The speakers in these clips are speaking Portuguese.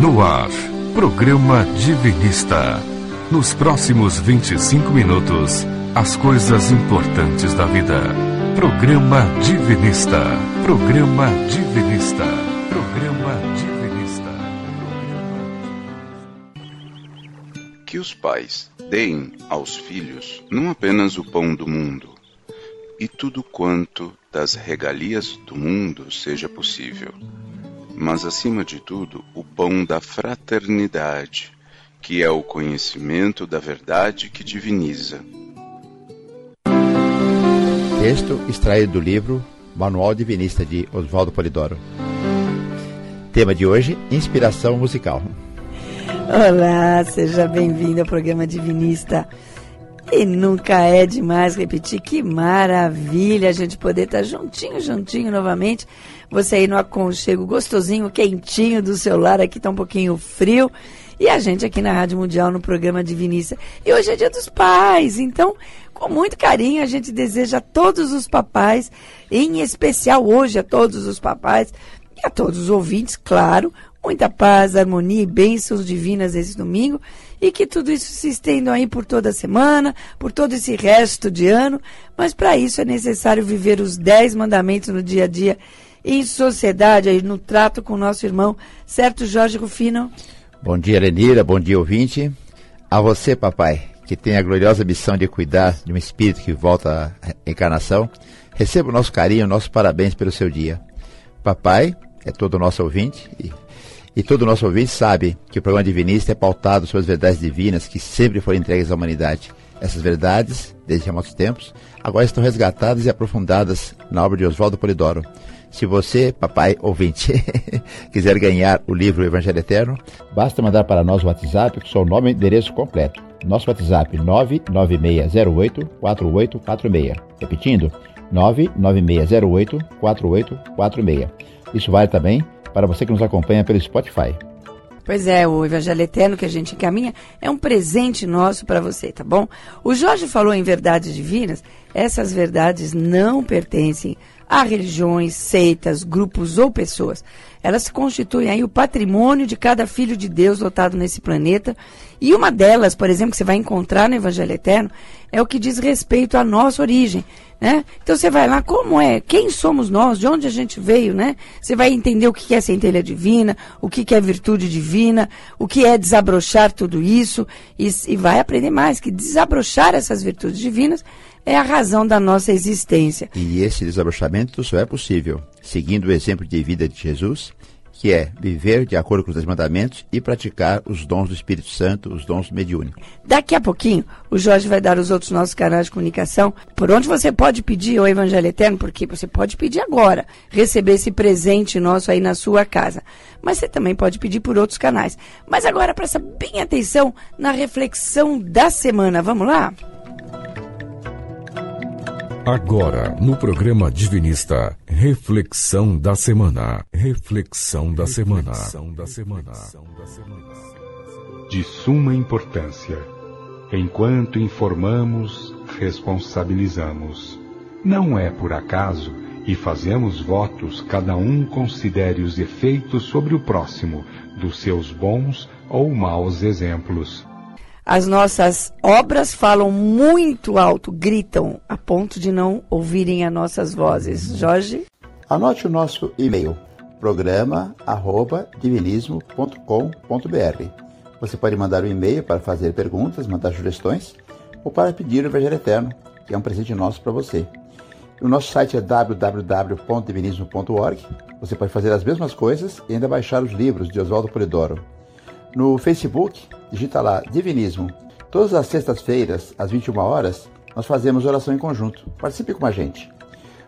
No ar, programa Divinista. Nos próximos 25 minutos, as coisas importantes da vida. Programa Divinista. Programa Divinista. Programa Divinista. Que os pais deem aos filhos não apenas o pão do mundo, e tudo quanto das regalias do mundo seja possível mas acima de tudo, o pão da fraternidade, que é o conhecimento da verdade que diviniza. Texto extraído do livro Manual Divinista de Oswaldo Polidoro. Tema de hoje: Inspiração musical. Olá, seja bem-vindo ao programa Divinista. E nunca é demais repetir, que maravilha a gente poder estar juntinho, juntinho novamente. Você aí no aconchego gostosinho, quentinho do seu lar, aqui tá um pouquinho frio. E a gente aqui na Rádio Mundial no programa Divinista. E hoje é dia dos pais, então, com muito carinho, a gente deseja a todos os papais, em especial hoje a todos os papais e a todos os ouvintes, claro, muita paz, harmonia e bênçãos divinas esse domingo e que tudo isso se estenda aí por toda a semana, por todo esse resto de ano, mas para isso é necessário viver os dez mandamentos no dia a dia, em sociedade, aí no trato com o nosso irmão, certo, Jorge Rufino? Bom dia, Lenira, bom dia, ouvinte. A você, papai, que tem a gloriosa missão de cuidar de um espírito que volta à encarnação, receba o nosso carinho, nossos parabéns pelo seu dia. Papai é todo o nosso ouvinte e e todo nosso ouvinte sabe que o programa Divinista é pautado sobre as verdades divinas que sempre foram entregues à humanidade. Essas verdades, desde remotos tempos, agora estão resgatadas e aprofundadas na obra de Oswaldo Polidoro. Se você, papai ouvinte, quiser ganhar o livro Evangelho Eterno, basta mandar para nós o WhatsApp com seu nome e endereço completo. Nosso WhatsApp 996084846. Repetindo, 996084846. Isso vale também para você que nos acompanha pelo Spotify. Pois é, o Evangelho Eterno que a gente encaminha é um presente nosso para você, tá bom? O Jorge falou em verdades divinas, essas verdades não pertencem a religiões, seitas, grupos ou pessoas. Elas constituem aí o patrimônio de cada filho de Deus lotado nesse planeta. E uma delas, por exemplo, que você vai encontrar no Evangelho Eterno, é o que diz respeito à nossa origem. Né? Então você vai lá, como é? Quem somos nós? De onde a gente veio, né? Você vai entender o que é centelha divina, o que é virtude divina, o que é desabrochar tudo isso e, e vai aprender mais que desabrochar essas virtudes divinas é a razão da nossa existência. E esse desabrochamento só é possível seguindo o exemplo de vida de Jesus que é viver de acordo com os mandamentos e praticar os dons do Espírito Santo, os dons mediúnicos. Daqui a pouquinho, o Jorge vai dar os outros nossos canais de comunicação, por onde você pode pedir o Evangelho Eterno, porque você pode pedir agora, receber esse presente nosso aí na sua casa. Mas você também pode pedir por outros canais. Mas agora presta bem atenção na reflexão da semana. Vamos lá? Agora, no programa Divinista, reflexão da semana. Reflexão da semana. De suma importância. Enquanto informamos, responsabilizamos. Não é por acaso e fazemos votos, cada um considere os efeitos sobre o próximo dos seus bons ou maus exemplos. As nossas obras falam muito alto, gritam, a ponto de não ouvirem as nossas vozes. Jorge? Anote o nosso e-mail, programa@divinismo.com.br. Você pode mandar um e-mail para fazer perguntas, mandar sugestões ou para pedir o Evangelho Eterno, que é um presente nosso para você. O nosso site é www.divinismo.org. Você pode fazer as mesmas coisas e ainda baixar os livros de Oswaldo Polidoro. No Facebook, digita lá Divinismo. Todas as sextas-feiras, às 21 horas, nós fazemos oração em conjunto. Participe com a gente.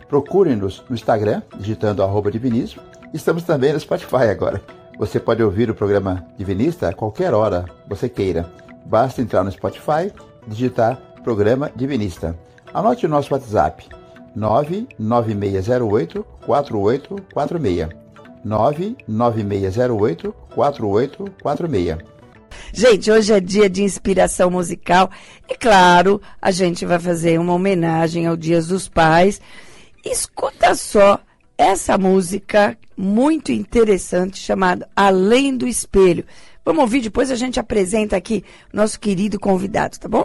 Procure-nos no Instagram, digitando arroba divinismo. Estamos também no Spotify agora. Você pode ouvir o programa Divinista a qualquer hora você queira. Basta entrar no Spotify, digitar Programa Divinista. Anote o nosso WhatsApp 99608 4846. 99608 4846. Gente, hoje é dia de inspiração musical e, claro, a gente vai fazer uma homenagem ao Dias dos Pais. Escuta só essa música muito interessante chamada Além do Espelho. Vamos ouvir, depois a gente apresenta aqui nosso querido convidado, tá bom?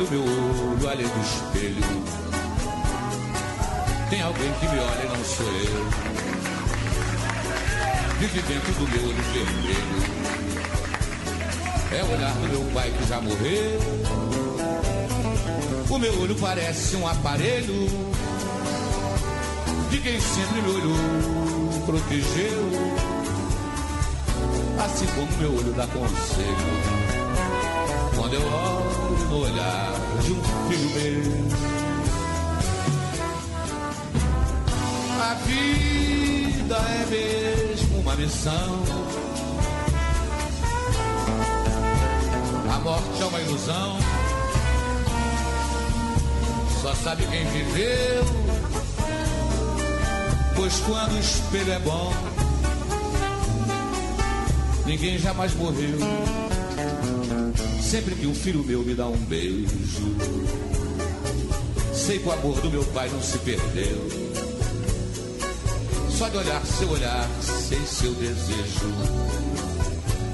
Olho meu olho além do espelho, tem alguém que me olha e não sou eu. Vive dentro do meu olho vermelho. É o olhar do meu pai que já morreu. O meu olho parece um aparelho de quem sempre me olhou, protegeu. Assim como meu olho dá conselho quando eu olho no olhar de um filho meu. A vida é mesmo uma missão. A morte é uma ilusão. Só sabe quem viveu. Pois quando o espelho é bom, ninguém jamais morreu. Sempre que um filho meu me dá um beijo, sei que o amor do meu pai não se perdeu. Só de olhar seu olhar, sei seu desejo.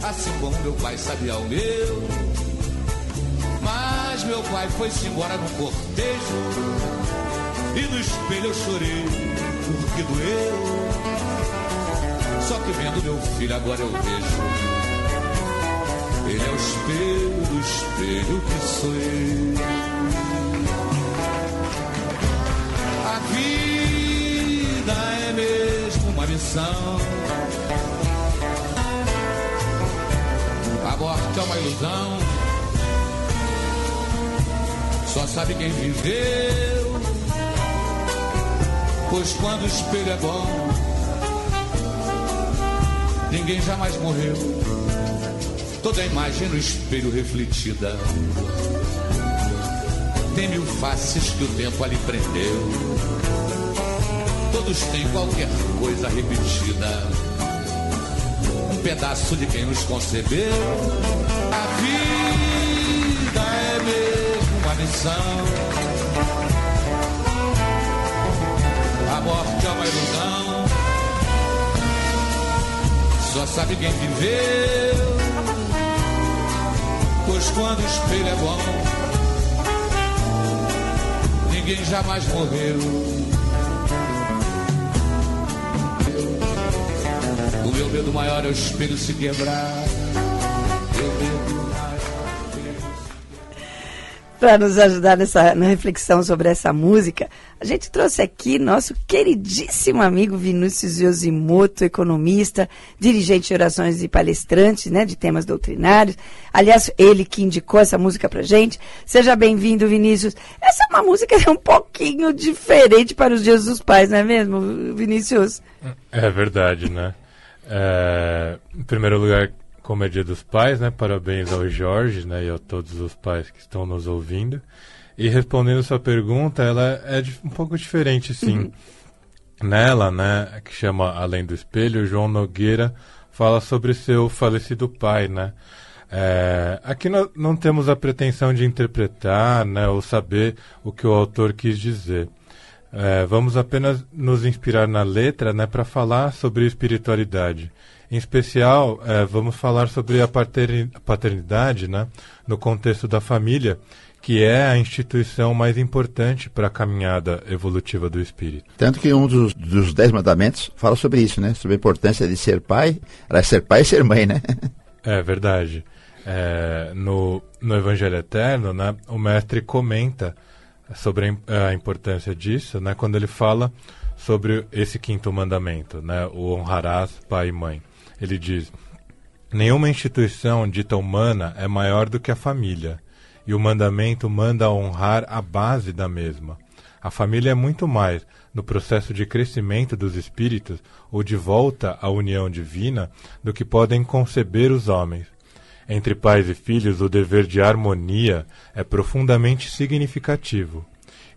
Assim como meu pai sabia o meu. Mas meu pai foi-se embora num cortejo. E no espelho eu chorei, porque doeu. Só que vendo meu filho agora eu vejo ele é o espelho do espelho que sou eu. A vida é mesmo uma missão. A morte é uma ilusão. Só sabe quem viveu. Pois quando o espelho é bom, ninguém jamais morreu toda a imagem no espelho refletida. Tem mil faces que o tempo ali prendeu. Todos têm qualquer coisa repetida. Um pedaço de quem nos concebeu. A vida é mesmo uma missão. A morte é uma ilusão. Só sabe quem viveu Pois quando o espelho é bom, ninguém jamais morreu. O meu medo maior é o espelho se quebrar. Meu medo para nos ajudar nessa, na reflexão sobre essa música, a gente trouxe aqui nosso queridíssimo amigo Vinícius Yoshimoto, economista, dirigente de orações e palestrante né, de temas doutrinários. Aliás, ele que indicou essa música para gente. Seja bem-vindo, Vinícius. Essa é uma música é um pouquinho diferente para os dias dos pais, não é mesmo, Vinícius? É verdade, né? É, em primeiro lugar, como é Dia dos Pais, né? Parabéns ao Jorge, né? E a todos os pais que estão nos ouvindo. E respondendo sua pergunta, ela é um pouco diferente, sim. Uhum. Nela, né, que chama Além do Espelho, João Nogueira fala sobre seu falecido pai, né? É, aqui nós não temos a pretensão de interpretar, né, ou saber o que o autor quis dizer. É, vamos apenas nos inspirar na letra, né, para falar sobre espiritualidade em especial, é, vamos falar sobre a paternidade né, no contexto da família, que é a instituição mais importante para a caminhada evolutiva do espírito. Tanto que um dos, dos, dez mandamentos fala sobre isso, né? Sobre a importância de ser pai, ser pai e ser mãe, né? É verdade. É, no, no Evangelho Eterno, né, o mestre comenta sobre a, a importância disso, né, quando ele fala sobre esse quinto mandamento, né, o honrarás pai e mãe. Ele diz: Nenhuma instituição dita humana é maior do que a família, e o mandamento manda honrar a base da mesma. A família é muito mais, no processo de crescimento dos espíritos ou de volta à união divina, do que podem conceber os homens. Entre pais e filhos, o dever de harmonia é profundamente significativo,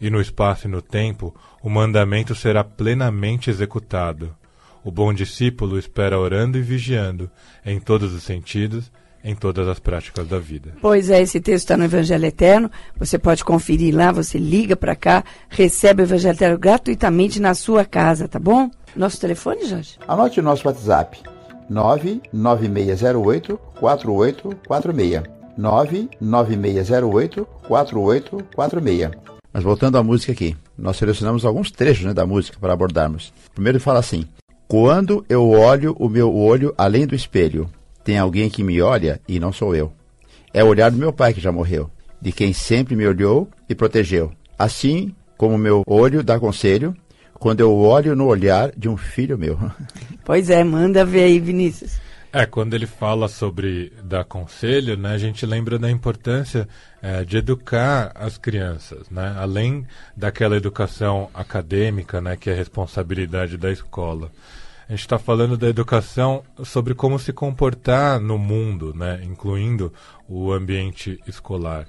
e no espaço e no tempo, o mandamento será plenamente executado. O bom discípulo espera orando e vigiando, em todos os sentidos, em todas as práticas da vida. Pois é, esse texto está no Evangelho Eterno. Você pode conferir lá, você liga para cá, recebe o Evangelho Eterno gratuitamente na sua casa, tá bom? Nosso telefone, Jorge? Anote o nosso WhatsApp: 99608 4846. 99608 4846. Mas voltando à música aqui, nós selecionamos alguns trechos né, da música para abordarmos. Primeiro ele fala assim: Quando eu olho o meu olho além do espelho, tem alguém que me olha e não sou eu. É o olhar do meu pai que já morreu, de quem sempre me olhou e protegeu. Assim como meu olho dá conselho, quando eu olho no olhar de um filho meu. Pois é, manda ver aí, Vinícius. É, quando ele fala sobre dar conselho, né, a gente lembra da importância é, de educar as crianças, né, além daquela educação acadêmica, né, que é responsabilidade da escola. A gente está falando da educação sobre como se comportar no mundo, né, incluindo o ambiente escolar.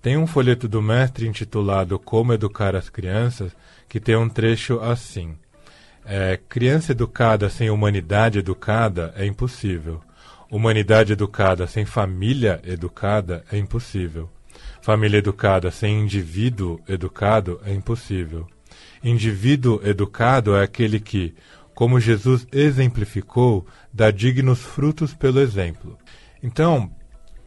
Tem um folheto do mestre intitulado Como Educar as Crianças, que tem um trecho assim. É, criança educada sem humanidade educada é impossível. Humanidade educada sem família educada é impossível. Família educada sem indivíduo educado é impossível. Indivíduo educado é aquele que, como Jesus exemplificou, dá dignos frutos pelo exemplo. Então,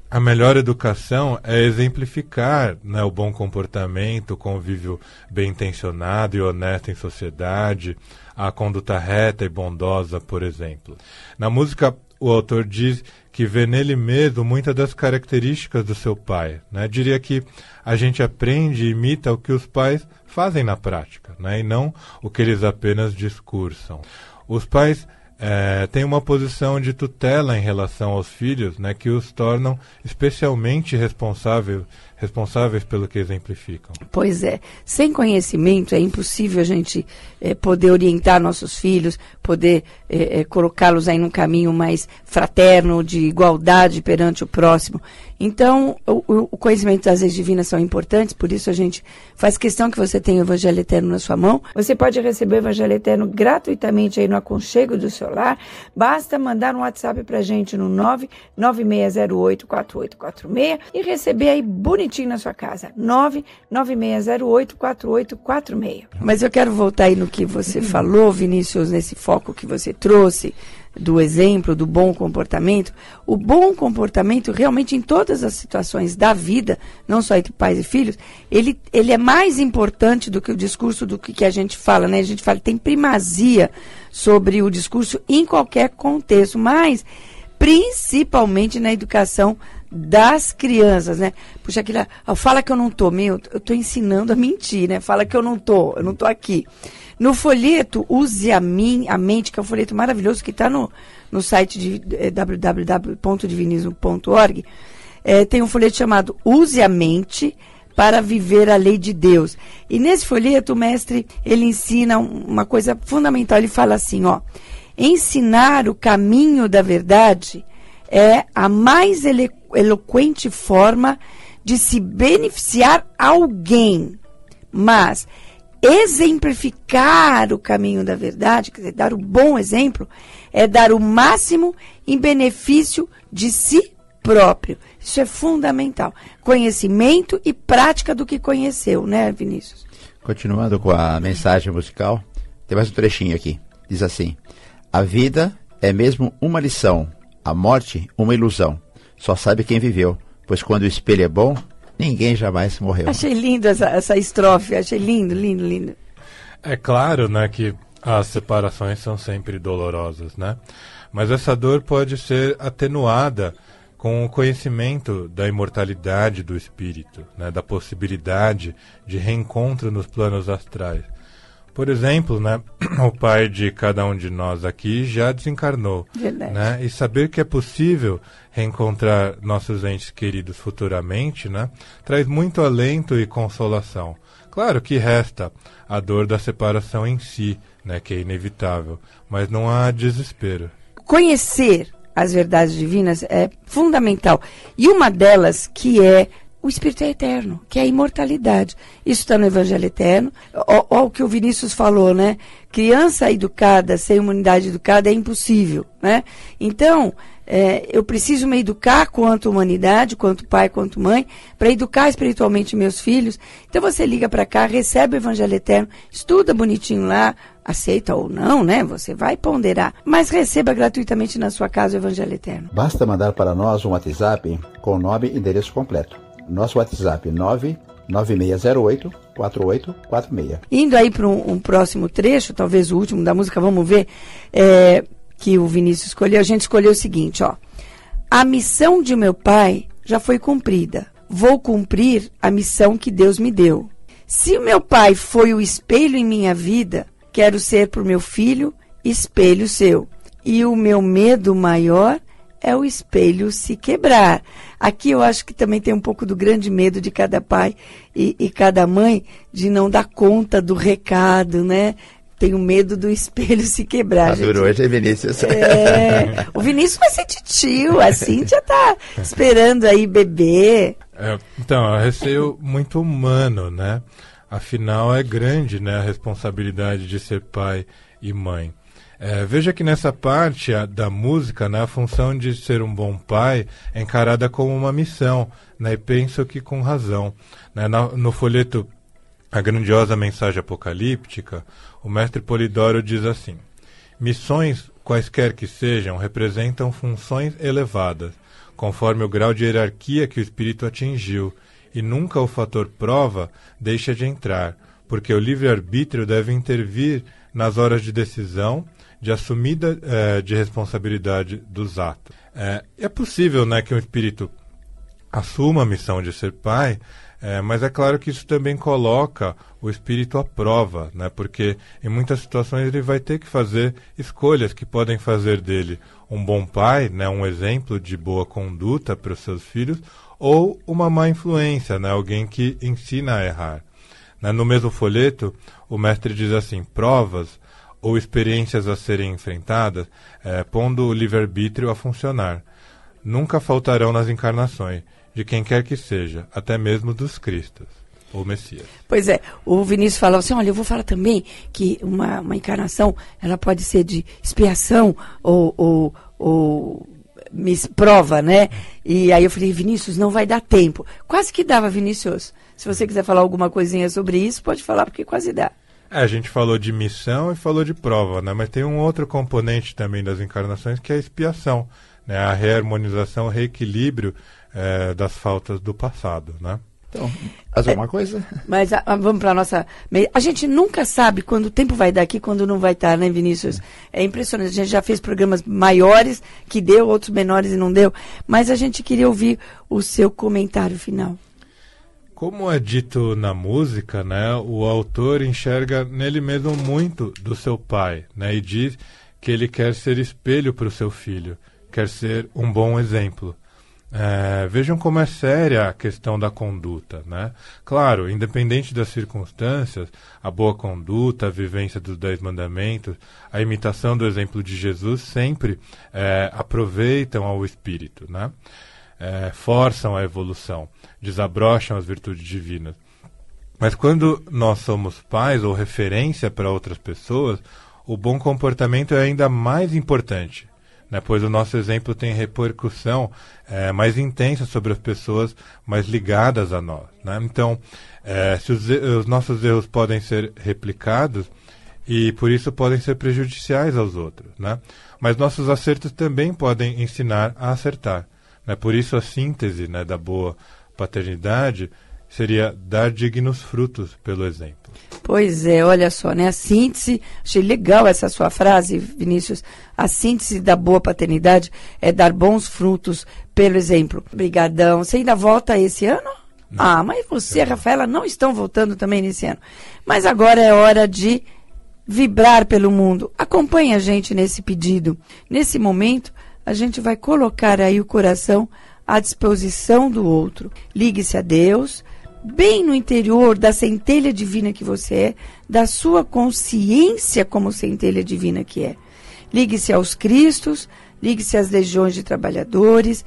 a melhor educação é exemplificar né, o bom comportamento, o convívio bem intencionado e honesto em sociedade, a conduta reta e bondosa, por exemplo. Na música, o autor diz que vê nele mesmo muitas das características do seu pai. Né? Diria que a gente aprende e imita o que os pais fazem na prática, né? e não o que eles apenas discursam. Os pais é, têm uma posição de tutela em relação aos filhos, né, que os tornam especialmente responsáveis responsáveis pelo que exemplificam. Pois é. Sem conhecimento é impossível a gente é, poder orientar nossos filhos, poder é, é, colocá-los aí num caminho mais fraterno, de igualdade perante o próximo. Então, o, o, conhecimento das leis divinas são importantes, por isso a gente faz questão que você tenha o Evangelho Eterno na sua mão. Você pode receber o Evangelho Eterno gratuitamente aí no aconchego do seu lar. Basta mandar um WhatsApp pra gente no 996084846 e receber aí bonitinho na sua casa. 996084846. Mas eu quero voltar aí no que você falou, Vinícius, nesse foco que você trouxe do exemplo, do bom comportamento, o bom comportamento realmente em todas as situações da vida, não só entre pais e filhos, ele, ele é mais importante do que o discurso do que, que a gente fala, né? A gente fala tem primazia sobre o discurso em qualquer contexto, mas principalmente na educação das crianças, né? Puxa, aquilo, fala que eu não tô, meu, eu tô ensinando a mentir, né? Fala que eu não tô, eu não tô aqui. No folheto Use a, Min, a Mente, que é um folheto maravilhoso que está no, no site de é, www.divinismo.org, é, tem um folheto chamado Use a Mente para viver a lei de Deus. E nesse folheto o mestre ele ensina uma coisa fundamental. Ele fala assim, ó, ensinar o caminho da verdade é a mais elo eloquente forma de se beneficiar alguém, mas exemplificar o caminho da verdade, quer dizer, dar o bom exemplo, é dar o máximo em benefício de si próprio. Isso é fundamental. Conhecimento e prática do que conheceu, né, Vinícius? Continuando com a mensagem musical, tem mais um trechinho aqui. Diz assim: A vida é mesmo uma lição, a morte uma ilusão. Só sabe quem viveu, pois quando o espelho é bom, Ninguém jamais morreu. Achei lindo essa, essa estrofe, achei lindo, lindo, lindo. É claro, né, que as separações são sempre dolorosas, né? Mas essa dor pode ser atenuada com o conhecimento da imortalidade do espírito, né, da possibilidade de reencontro nos planos astrais. Por exemplo, né, o pai de cada um de nós aqui já desencarnou. Verdade. Né, e saber que é possível reencontrar nossos entes queridos futuramente né, traz muito alento e consolação. Claro que resta a dor da separação em si, né, que é inevitável, mas não há desespero. Conhecer as verdades divinas é fundamental. E uma delas que é o Espírito é eterno, que é a imortalidade. Isso está no Evangelho Eterno. Olha o que o Vinícius falou, né? Criança educada sem humanidade educada é impossível, né? Então, é, eu preciso me educar quanto humanidade, quanto pai, quanto mãe, para educar espiritualmente meus filhos. Então você liga para cá, recebe o Evangelho Eterno, estuda bonitinho lá, aceita ou não, né? Você vai ponderar, mas receba gratuitamente na sua casa o Evangelho Eterno. Basta mandar para nós um WhatsApp com nome e endereço completo. Nosso WhatsApp 99608 4846. Indo aí para um, um, próximo trecho, talvez o último da música, vamos ver. É, que o Vinícius escolheu, a gente escolheu o seguinte, ó. A missão de meu pai já foi cumprida. Vou cumprir a missão que Deus me deu. Se o meu pai foi o espelho em minha vida, quero ser para o meu filho espelho seu. E o meu medo maior é o espelho se quebrar. Aqui eu acho que também tem um pouco do grande medo de cada pai e, e cada mãe de não dar conta do recado, né? tenho medo do espelho se quebrar. Maduro tá hoje é Vinícius. É, o Vinícius vai ser tio, a Cíntia tá esperando aí bebê. É, então, é receio muito humano, né? Afinal, é grande né, a responsabilidade de ser pai e mãe. É, veja que nessa parte a, da música, né, a função de ser um bom pai é encarada como uma missão, né, e penso que com razão. Né, no, no folheto A Grandiosa Mensagem Apocalíptica, o mestre Polidoro diz assim: Missões, quaisquer que sejam, representam funções elevadas, conforme o grau de hierarquia que o espírito atingiu, e nunca o fator prova deixa de entrar, porque o livre-arbítrio deve intervir nas horas de decisão, de assumida eh, de responsabilidade dos atos. É, é possível né, que um espírito assuma a missão de ser pai, é, mas é claro que isso também coloca o espírito à prova, né? porque em muitas situações ele vai ter que fazer escolhas que podem fazer dele um bom pai, né? um exemplo de boa conduta para os seus filhos, ou uma má influência, né? alguém que ensina a errar. Né? No mesmo folheto, o mestre diz assim: provas ou experiências a serem enfrentadas, é, pondo o livre-arbítrio a funcionar. Nunca faltarão nas encarnações de quem quer que seja, até mesmo dos cristos ou Messias. Pois é, o Vinícius falou assim, olha, eu vou falar também que uma, uma encarnação, ela pode ser de expiação ou, ou, ou prova, né? E aí eu falei, Vinícius, não vai dar tempo. Quase que dava, Vinícius. Se você quiser falar alguma coisinha sobre isso, pode falar, porque quase dá. É, a gente falou de missão e falou de prova, né? Mas tem um outro componente também das encarnações que é a expiação, né? A reharmonização, o reequilíbrio é, das faltas do passado, né? Então, mais alguma é, coisa? Mas a, a, vamos para a nossa. A gente nunca sabe quando o tempo vai dar aqui, quando não vai estar, né, Vinícius? É impressionante. A gente já fez programas maiores que deu, outros menores e não deu. Mas a gente queria ouvir o seu comentário final. Como é dito na música, né, o autor enxerga nele mesmo muito do seu pai, né, e diz que ele quer ser espelho para o seu filho, quer ser um bom exemplo. É, vejam como é séria a questão da conduta, né? Claro, independente das circunstâncias, a boa conduta, a vivência dos dez mandamentos, a imitação do exemplo de Jesus sempre é, aproveitam ao espírito, né? É, forçam a evolução, desabrocham as virtudes divinas. Mas quando nós somos pais ou referência para outras pessoas, o bom comportamento é ainda mais importante né, pois o nosso exemplo tem repercussão é, mais intensa sobre as pessoas mais ligadas a nós. Né? Então, é, se os, os, nossos erros podem ser replicados e por isso podem ser prejudiciais aos outros, né? mas nossos acertos também podem ensinar a acertar. Né? Por isso a síntese né, da boa paternidade seria dar dignos frutos pelo exemplo. Pois é, olha só, né? A síntese, achei legal essa sua frase, Vinícius. A síntese da boa paternidade é dar bons frutos pelo exemplo. Obrigadão. Você ainda volta esse ano? Não. Ah, mas você e a Rafaela não estão voltando também nesse ano. Mas agora é hora de vibrar pelo mundo. Acompanhe a gente nesse pedido. Nesse momento, a gente vai colocar aí o coração à disposição do outro. Ligue-se a Deus bem no interior da centelha divina que você é, da sua consciência como centelha divina que é. Ligue-se aos Cristos, ligue-se às legiões de trabalhadores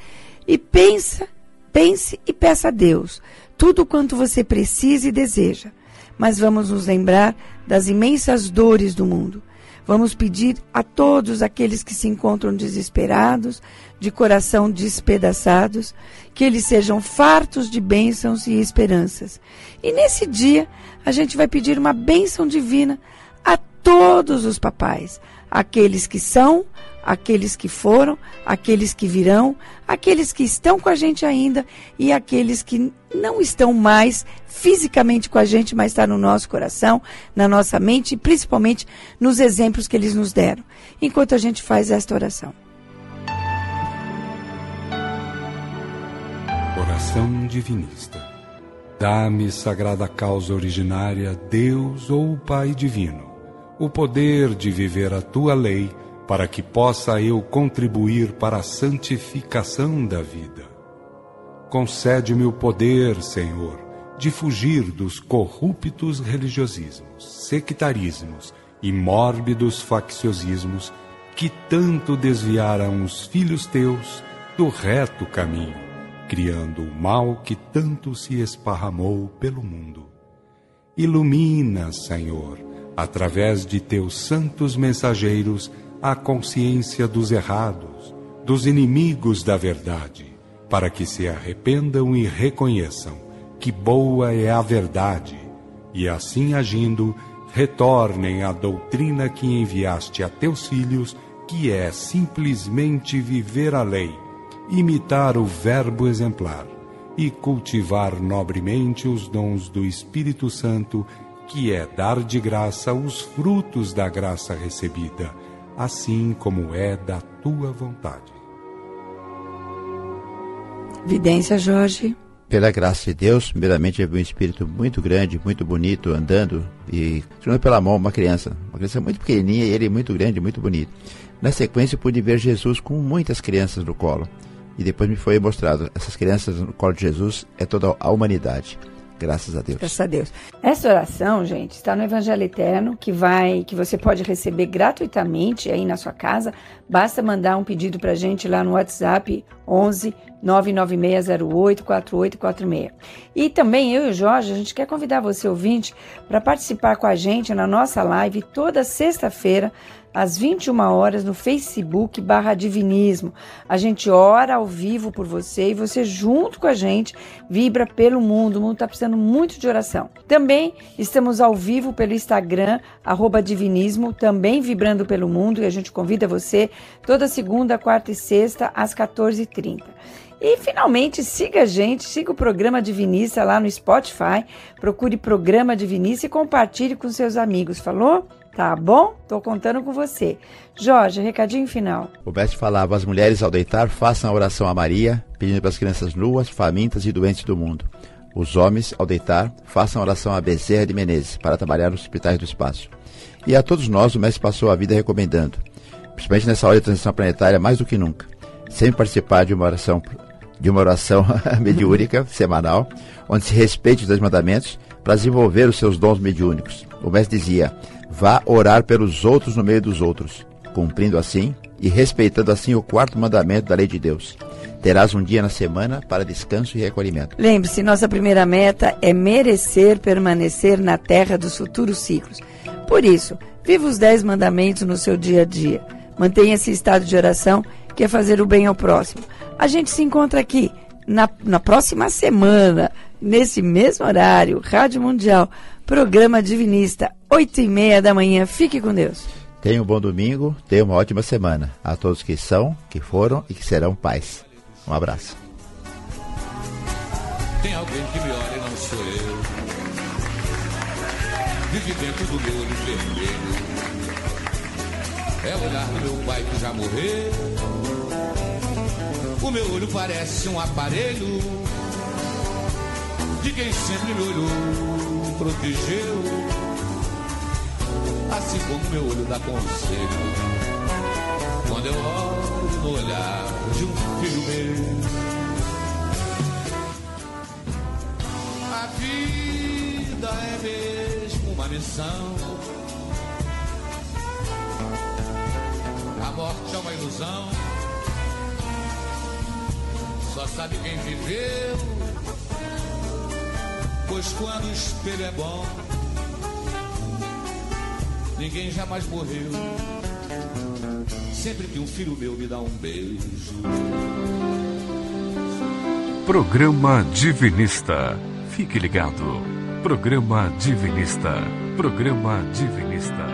e pensa Pense e peça a Deus tudo quanto você precisa e deseja. Mas vamos nos lembrar das imensas dores do mundo. Vamos pedir a todos aqueles que se encontram desesperados, de coração despedaçados, que eles sejam fartos de bênçãos e esperanças. E nesse dia, a gente vai pedir uma bênção divina a todos os papais, aqueles que são, aqueles que foram, aqueles que virão, aqueles que estão com a gente ainda e aqueles que não estão mais fisicamente com a gente, mas está no nosso coração, na nossa mente e principalmente nos exemplos que eles nos deram. Enquanto a gente faz esta oração. Oração divinista. Dá-me, sagrada causa originária, Deus ou Pai divino, o poder de viver a tua lei para que possa eu contribuir para a santificação da vida. Concede-me o poder, Senhor, de fugir dos corruptos religiosismos, sectarismos e mórbidos facciosismos que tanto desviaram os filhos teus do reto caminho, criando o mal que tanto se esparramou pelo mundo. Ilumina, Senhor, através de teus santos mensageiros, a consciência dos errados, dos inimigos da verdade, para que se arrependam e reconheçam que boa é a verdade, e assim agindo, retornem à doutrina que enviaste a teus filhos, que é simplesmente viver a lei, imitar o Verbo exemplar e cultivar nobremente os dons do Espírito Santo, que é dar de graça os frutos da graça recebida assim como é da tua vontade. Vidência, Jorge. Pela graça de Deus, primeiramente eu vi um espírito muito grande, muito bonito, andando e segurando pela mão uma criança. Uma criança muito pequenininha e ele muito grande, muito bonito. Na sequência, pude ver Jesus com muitas crianças no colo. E depois me foi mostrado, essas crianças no colo de Jesus é toda a humanidade. Graças a Deus. Graças a Deus. Essa oração, gente, está no Evangelho Eterno, que vai, que você pode receber gratuitamente aí na sua casa. Basta mandar um pedido para a gente lá no WhatsApp 11 99608 4846. E também eu e o Jorge, a gente quer convidar você ouvinte para participar com a gente na nossa live toda sexta-feira às 21 horas no Facebook barra Divinismo. A gente ora ao vivo por você e você junto com a gente vibra pelo mundo. O mundo está precisando muito de oração. Também estamos ao vivo pelo Instagram, arroba Divinismo, também vibrando pelo mundo e a gente convida você toda segunda, quarta e sexta às 14h30. E finalmente siga a gente, siga o programa Divinista lá no Spotify, procure programa Divinista e compartilhe com seus amigos, falou? Tá bom? Tô contando com você. Jorge, recadinho final. O mestre falava: as mulheres ao deitar façam a oração a Maria, pedindo para as crianças nuas, famintas e doentes do mundo. Os homens, ao deitar, façam a oração a Bezerra de Menezes, para trabalhar nos hospitais do espaço. E a todos nós, o mestre passou a vida recomendando, principalmente nessa hora de transição planetária, mais do que nunca, sempre participar de uma oração, de uma oração mediúnica semanal, onde se respeite os dois mandamentos para desenvolver os seus dons mediúnicos. O mestre dizia: Vá orar pelos outros no meio dos outros, cumprindo assim e respeitando assim o quarto mandamento da lei de Deus. Terás um dia na semana para descanso e recolhimento. Lembre-se, nossa primeira meta é merecer permanecer na terra dos futuros ciclos. Por isso, viva os dez mandamentos no seu dia a dia. Mantenha esse estado de oração, que é fazer o bem ao próximo. A gente se encontra aqui na, na próxima semana, nesse mesmo horário, Rádio Mundial, programa Divinista, 8 e meia da manhã. Fique com Deus. Tenha um bom domingo, tenha uma ótima semana. A todos que são, que foram e que serão pais. Um abraço. Tem alguém que me olha e não sou eu. Vive dentro do meu olho vermelho. É o olhar do meu pai que já morreu. O meu olho parece um aparelho de quem sempre me olhou, protegeu. Assim como meu olho dá conselho. Quando eu olho no olhar de um filho meu. A vida é mesmo uma missão. A morte é uma ilusão. Só sabe quem viveu. Pois quando o espelho é bom, ninguém jamais morreu. Sempre que um filho meu me dá um beijo. Programa Divinista. Fique ligado. Programa Divinista. Programa Divinista.